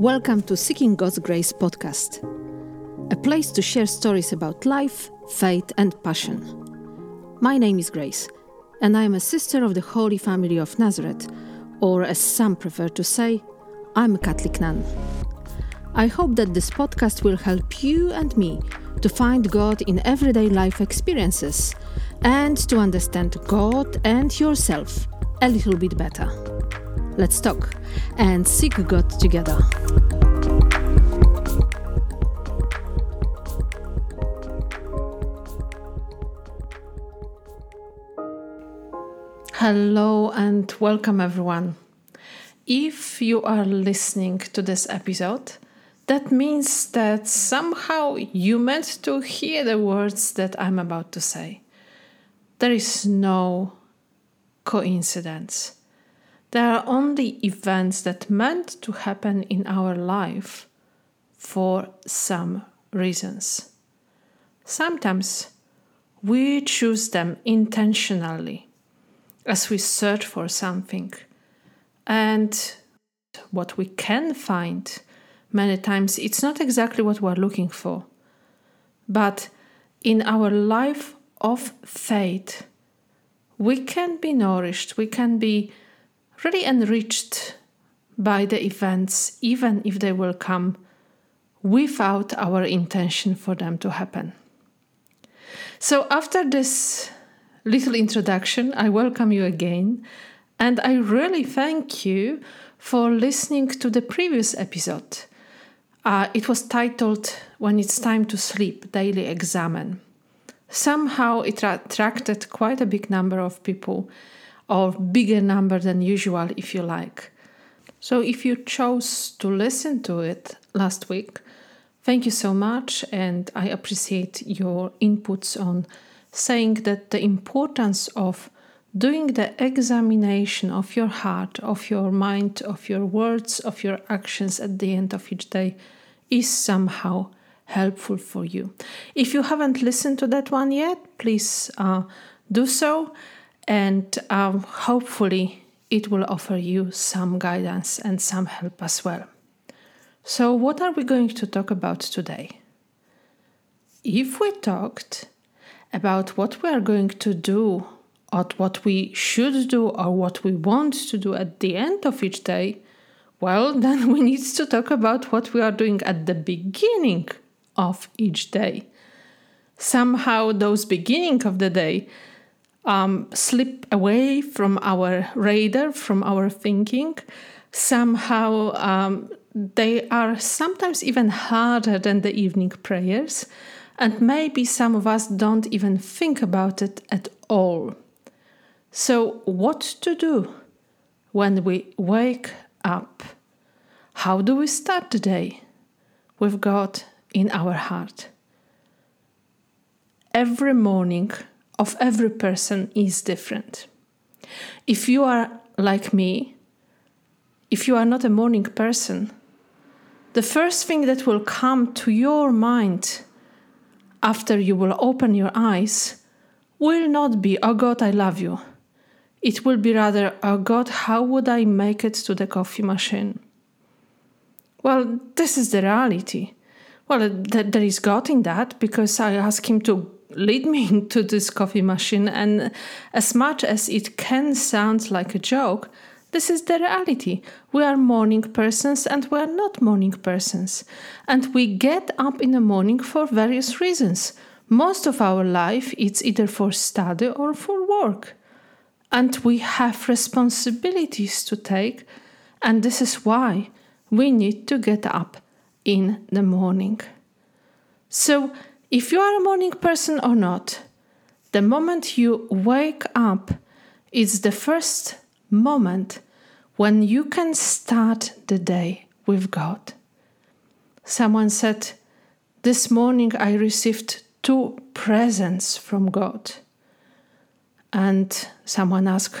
Welcome to Seeking God's Grace podcast, a place to share stories about life, faith, and passion. My name is Grace, and I am a sister of the Holy Family of Nazareth, or as some prefer to say, I'm a Catholic nun. I hope that this podcast will help you and me to find God in everyday life experiences and to understand God and yourself a little bit better. Let's talk and seek God together. Hello and welcome, everyone. If you are listening to this episode, that means that somehow you meant to hear the words that I'm about to say. There is no coincidence. There are only events that meant to happen in our life for some reasons. Sometimes we choose them intentionally as we search for something. And what we can find many times, it's not exactly what we're looking for. But in our life of faith, we can be nourished, we can be really enriched by the events, even if they will come without our intention for them to happen. So, after this little introduction, I welcome you again, and I really thank you for listening to the previous episode. Uh, it was titled When It's Time to Sleep Daily Examen. Somehow it attracted quite a big number of people or bigger number than usual if you like. So if you chose to listen to it last week, thank you so much and I appreciate your inputs on saying that the importance of doing the examination of your heart, of your mind, of your words, of your actions at the end of each day is somehow helpful for you. If you haven't listened to that one yet, please uh, do so and um, hopefully it will offer you some guidance and some help as well. So, what are we going to talk about today? If we talked about what we are going to do, or what we should do, or what we want to do at the end of each day, well, then we need to talk about what we are doing at the beginning of each day. Somehow, those beginning of the day um, slip away from our radar, from our thinking. Somehow um, they are sometimes even harder than the evening prayers, and maybe some of us don't even think about it at all. So, what to do when we wake up? How do we start the day? With God in our heart. Every morning, of every person is different. If you are like me, if you are not a morning person, the first thing that will come to your mind after you will open your eyes will not be, Oh God, I love you. It will be rather, Oh God, how would I make it to the coffee machine? Well, this is the reality. Well, there is God in that because I ask Him to lead me into this coffee machine. And as much as it can sound like a joke, this is the reality. We are morning persons and we are not morning persons. And we get up in the morning for various reasons. Most of our life it's either for study or for work. And we have responsibilities to take, and this is why we need to get up in the morning. So if you are a morning person or not, the moment you wake up is the first moment when you can start the day with God. Someone said, This morning I received two presents from God. And someone asked,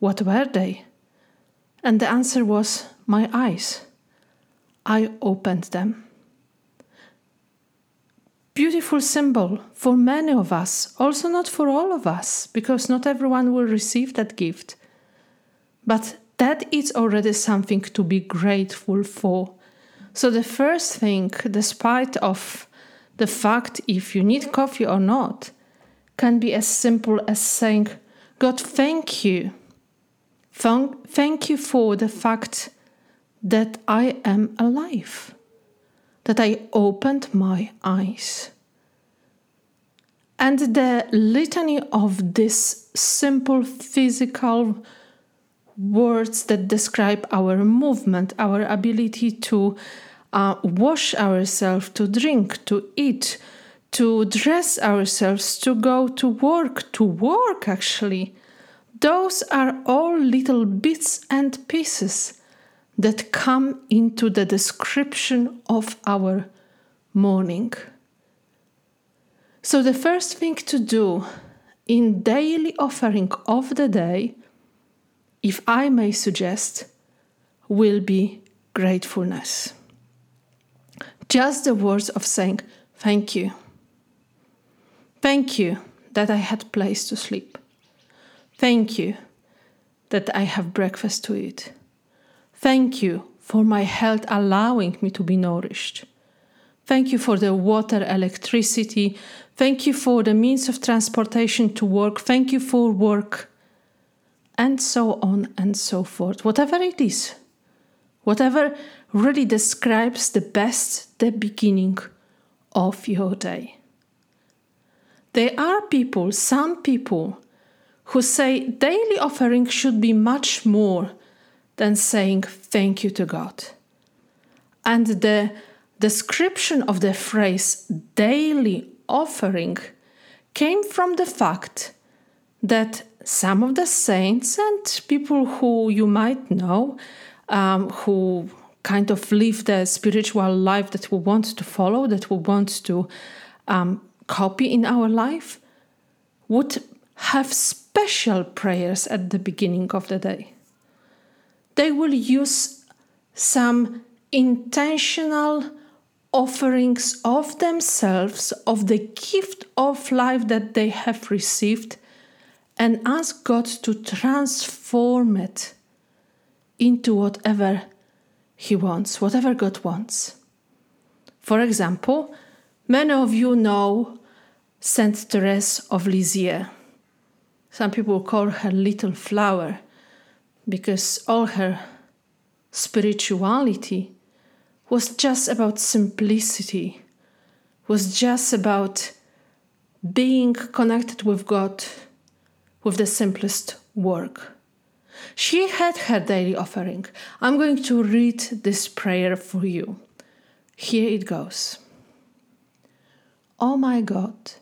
What were they? And the answer was, My eyes. I opened them beautiful symbol for many of us, also not for all of us, because not everyone will receive that gift. But that is already something to be grateful for So the first thing, despite of the fact if you need coffee or not, can be as simple as saying, God, thank you. Thank you for the fact that I am alive, that I opened my eyes. And the litany of these simple physical words that describe our movement, our ability to uh, wash ourselves, to drink, to eat, to dress ourselves, to go to work, to work actually. Those are all little bits and pieces that come into the description of our morning. So, the first thing to do in daily offering of the day, if I may suggest, will be gratefulness. Just the words of saying, Thank you. Thank you that I had place to sleep. Thank you that I have breakfast to eat. Thank you for my health allowing me to be nourished. Thank you for the water, electricity. Thank you for the means of transportation to work. Thank you for work. And so on and so forth. Whatever it is, whatever really describes the best the beginning of your day. There are people, some people, who say daily offering should be much more than saying thank you to God. And the description of the phrase daily offering came from the fact that some of the saints and people who you might know, um, who kind of live the spiritual life that we want to follow, that we want to um, copy in our life, would have special prayers at the beginning of the day. They will use some intentional offerings of themselves, of the gift of life that they have received, and ask God to transform it into whatever He wants, whatever God wants. For example, many of you know Saint Therese of Lisieux. Some people call her Little Flower because all her spirituality was just about simplicity, was just about being connected with God with the simplest work. She had her daily offering. I'm going to read this prayer for you. Here it goes. Oh my God,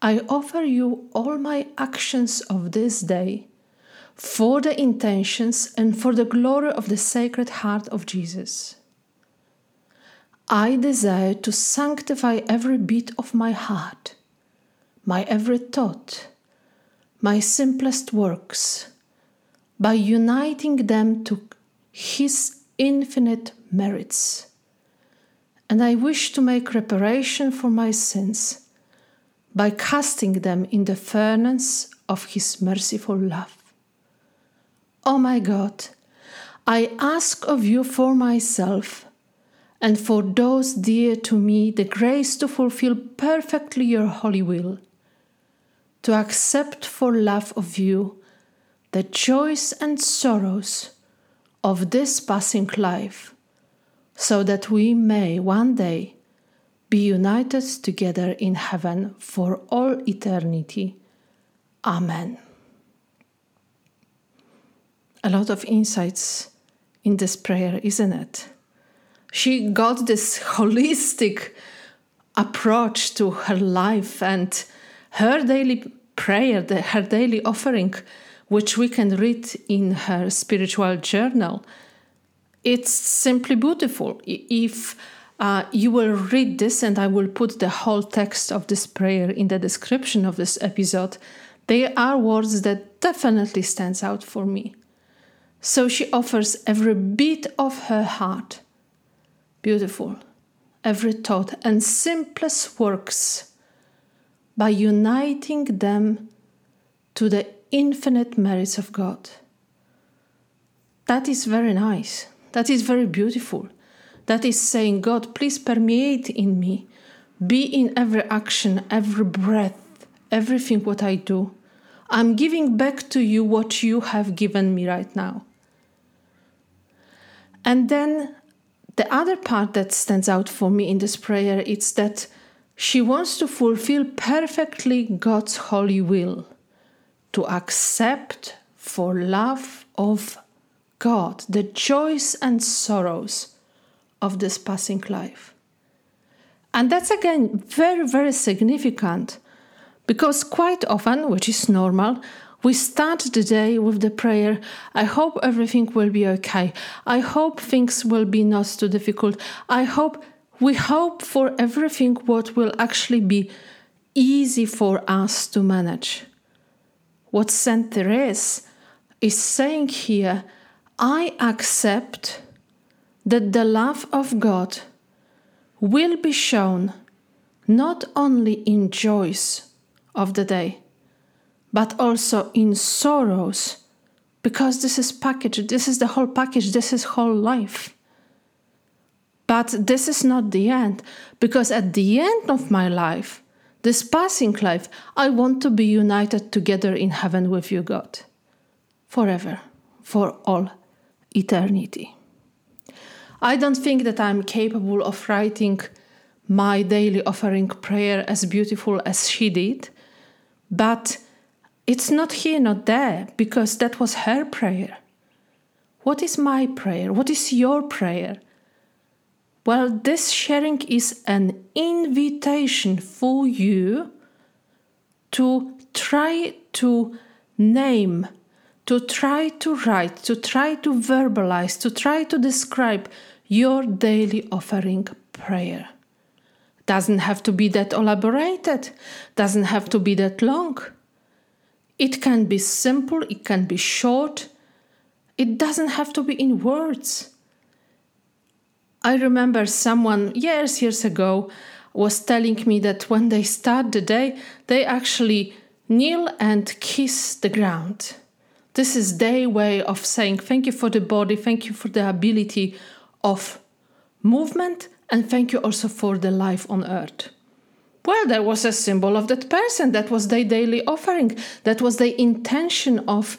I offer you all my actions of this day for the intentions and for the glory of the Sacred Heart of Jesus. I desire to sanctify every beat of my heart, my every thought, my simplest works, by uniting them to His infinite merits. And I wish to make reparation for my sins by casting them in the furnace of His merciful love. Oh my God, I ask of you for myself and for those dear to me the grace to fulfill perfectly your holy will, to accept for love of you the joys and sorrows of this passing life, so that we may one day be united together in heaven for all eternity. Amen. A lot of insights in this prayer, isn't it? she got this holistic approach to her life and her daily prayer, the, her daily offering, which we can read in her spiritual journal. It's simply beautiful. If uh, you will read this, and I will put the whole text of this prayer in the description of this episode, there are words that definitely stands out for me. So she offers every beat of her heart beautiful, every thought, and simplest works by uniting them to the infinite merits of God. That is very nice. That is very beautiful. that is saying, God, please permeate in me, be in every action, every breath, everything what I do. I'm giving back to you what you have given me right now. And then the other part that stands out for me in this prayer is that she wants to fulfill perfectly God's holy will, to accept for love of God the joys and sorrows of this passing life. And that's again very, very significant because quite often, which is normal, we start the day with the prayer I hope everything will be okay. I hope things will be not too difficult. I hope we hope for everything what will actually be easy for us to manage. What Saint Therese is saying here I accept that the love of God will be shown not only in joys of the day, but also in sorrows, because this is package, this is the whole package, this is whole life. But this is not the end, because at the end of my life, this passing life, I want to be united together in heaven with you, God, forever, for all eternity. I don't think that I'm capable of writing my daily offering prayer as beautiful as she did, but it's not here, not there, because that was her prayer. What is my prayer? What is your prayer? Well, this sharing is an invitation for you to try to name, to try to write, to try to verbalize, to try to describe your daily offering prayer. Doesn't have to be that elaborated, doesn't have to be that long. It can be simple, it can be short, it doesn't have to be in words. I remember someone years, years ago was telling me that when they start the day, they actually kneel and kiss the ground. This is their way of saying thank you for the body, thank you for the ability of movement, and thank you also for the life on earth. Well, there was a symbol of that person. That was their daily offering. That was the intention of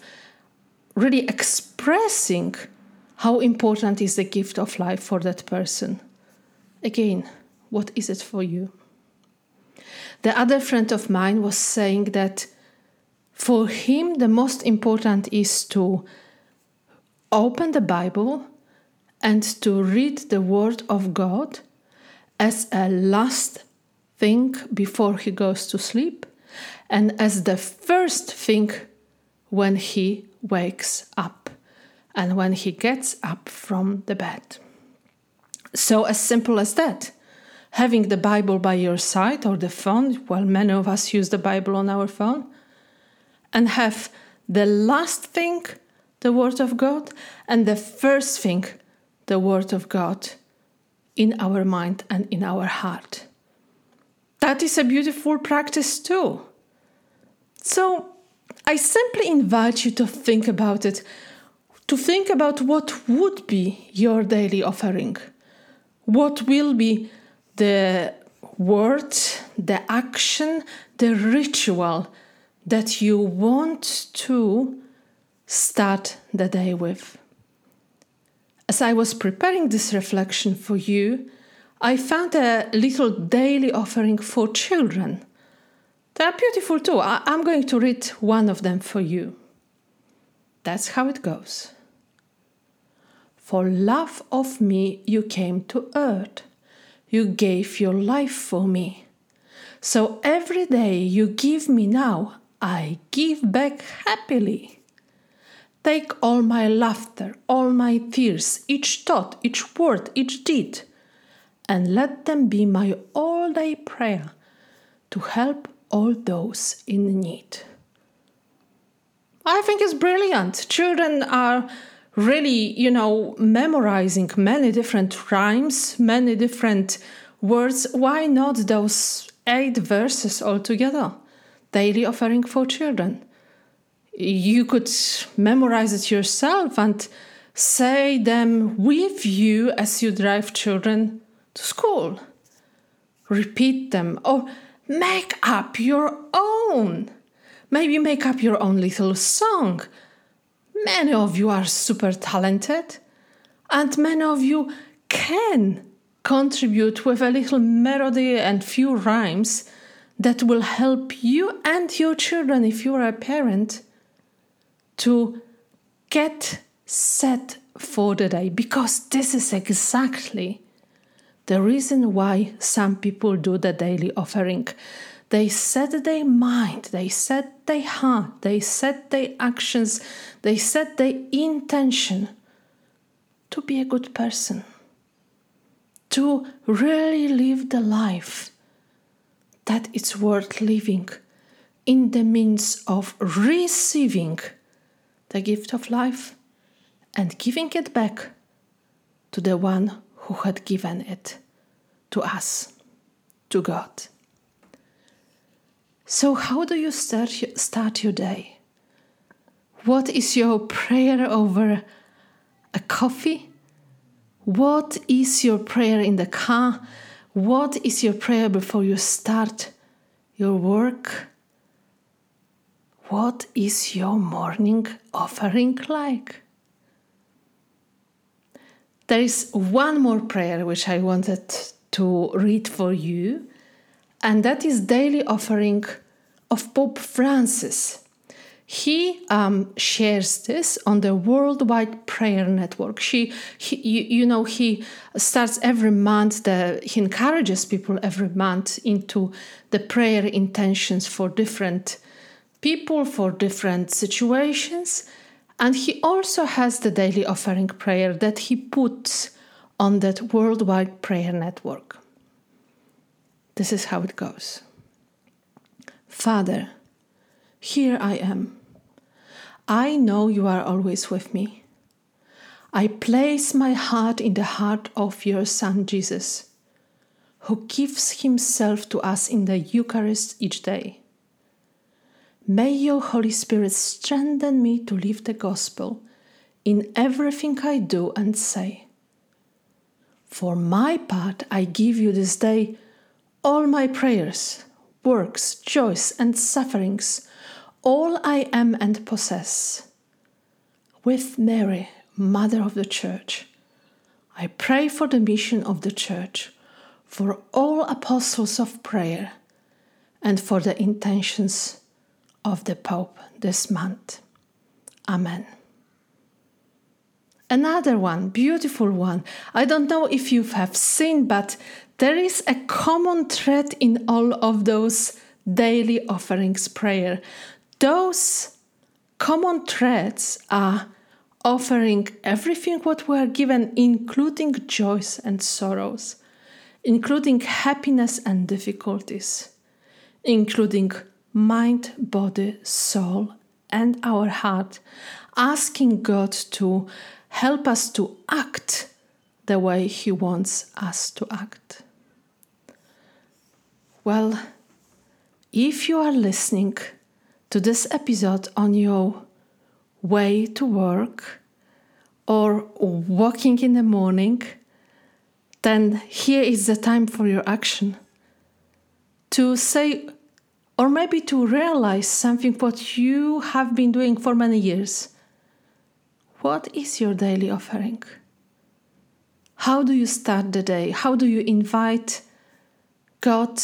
really expressing how important is the gift of life for that person. Again, what is it for you? The other friend of mine was saying that for him, the most important is to open the Bible and to read the Word of God as a last thing before he goes to sleep and as the first thing when he wakes up and when he gets up from the bed. So, as simple as that. Having the Bible by your side or the phone, well, many of us use the Bible on our phone, and have the last thing, the Word of God, and the first thing, the Word of God, in our mind and in our heart. That is a beautiful practice too. So I simply invite you to think about it, to think about what would be your daily offering. What will be the word, the action, the ritual that you want to start the day with. As I was preparing this reflection for you, I found a little daily offering for children. They are beautiful too. I- am going to read one of them for you. That's how it goes. For love of me, you came to earth. You gave your life for me. So every day you give me now, I give back happily. Take all my laughter, all my tears, each thought, each word, each deed and let them be my all day prayer to help all those in need. I think it's brilliant. Children are really, you know, memorizing many different rhymes, many different words. Why not those eight verses altogether? Daily offering for children. You could memorize it yourself and Say them with you as you drive children to school. Repeat them or make up your own. Maybe make up your own little song. Many of you are super talented, and many of you can contribute with a little melody and few rhymes that will help you and your children, if you are a parent, to get set for the day. Because this is exactly the reason why some people do the daily offering. They set their mind, they set their heart, they set their actions, they set their intention to be a good person to really live the life that it's worth living in the means of receiving the gift of life and giving it back to the one who had given it to us, to God. So, how do you start, start your day? What is your prayer over a coffee? What is your prayer in the car? What is your prayer before you start your work? What is your morning offering like? There is one more prayer which I wanted to read for you, and that is daily offering of Pope Francis. He um, shares this on the worldwide prayer network. She he, you, you, know he starts every month the, he encourages people every month into the prayer intentions for different people for different situations and he also has the daily offering prayer that he puts on that worldwide prayer network this is how it goes father here i am I know you are always with me. I place my heart in the heart of your Son Jesus, who gives himself to us in the Eucharist each day. May your Holy Spirit strengthen me to live the gospel in everything I do and say. For my part, I give you this day all my prayers, works, joys, and sufferings all I am and possess. With Mary, Mother of the Church, I pray for the mission of the Church, for all apostles of prayer, and for the intentions of the Pope this month. Amen. Another one, beautiful one. I don't know if you have seen, but there is a common thread in all of those daily offerings prayer those common threads are offering everything what we are given, including joys and sorrows, including happiness and difficulties, including mind, body, soul, and our heart, asking God to help us to act the way He wants us to act. Well, if you are listening to this episode on your way to work or walking in the morning, then here is the time for your action. To say, or maybe to realize something what you have been doing for many years. What is your daily offering? How do you start the day? How do you invite God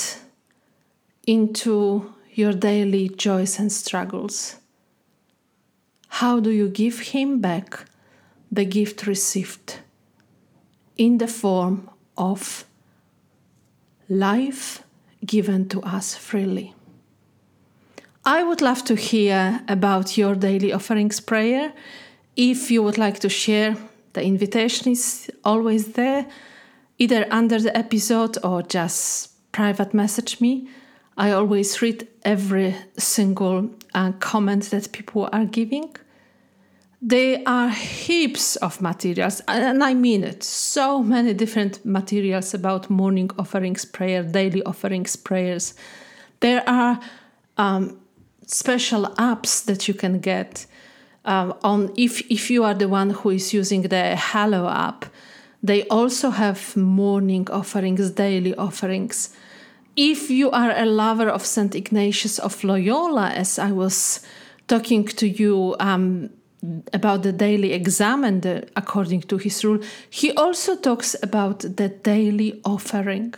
into your daily joys and struggles? How do you give Him back the gift received in the form of life given to us freely? I would love to hear about your daily offerings prayer. If you would like to share, the invitation is always there, either under the episode or just private message me. I always read every single uh, comment that people are giving. There are heaps of materials, and I mean it. So many different materials about morning offerings prayer, daily offerings prayers. There are um, special apps that you can get um, on if if you are the one who is using the Hallow app, they also have morning offerings, daily offerings. If you are a lover of Saint Ignatius of Loyola, as I was talking to you um, about the daily exam and the, according to his rule, he also talks about the daily offering.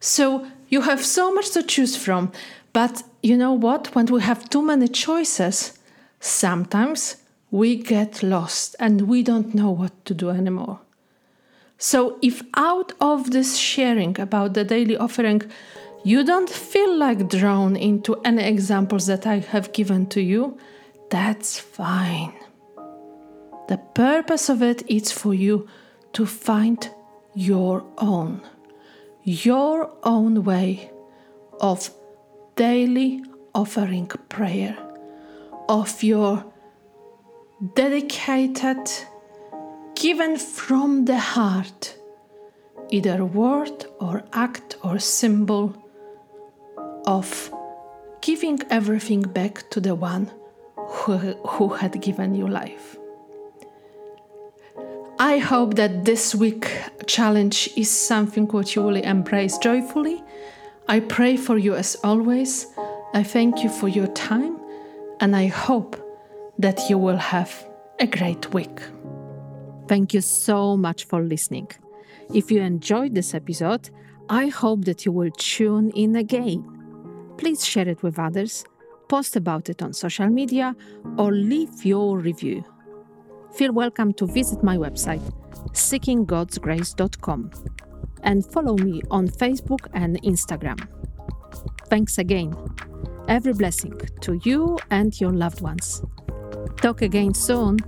So you have so much to choose from. But you know what? When we have too many choices, sometimes we get lost and we don't know what to do anymore. So, if out of this sharing about the daily offering, you don't feel like drawn into any examples that I have given to you, that's fine. The purpose of it is for you to find your own, your own way of daily offering prayer, of your dedicated, given from the heart, either word or act or symbol of giving everything back to the one who, who had given you life. I hope that this week challenge is something which you will embrace joyfully. I pray for you as always. I thank you for your time and I hope that you will have a great week. Thank you so much for listening. If you enjoyed this episode, I hope that you will tune in again. Please share it with others, post about it on social media, or leave your review. Feel welcome to visit my website, seekinggodsgrace.com, and follow me on Facebook and Instagram. Thanks again. Every blessing to you and your loved ones. Talk again soon.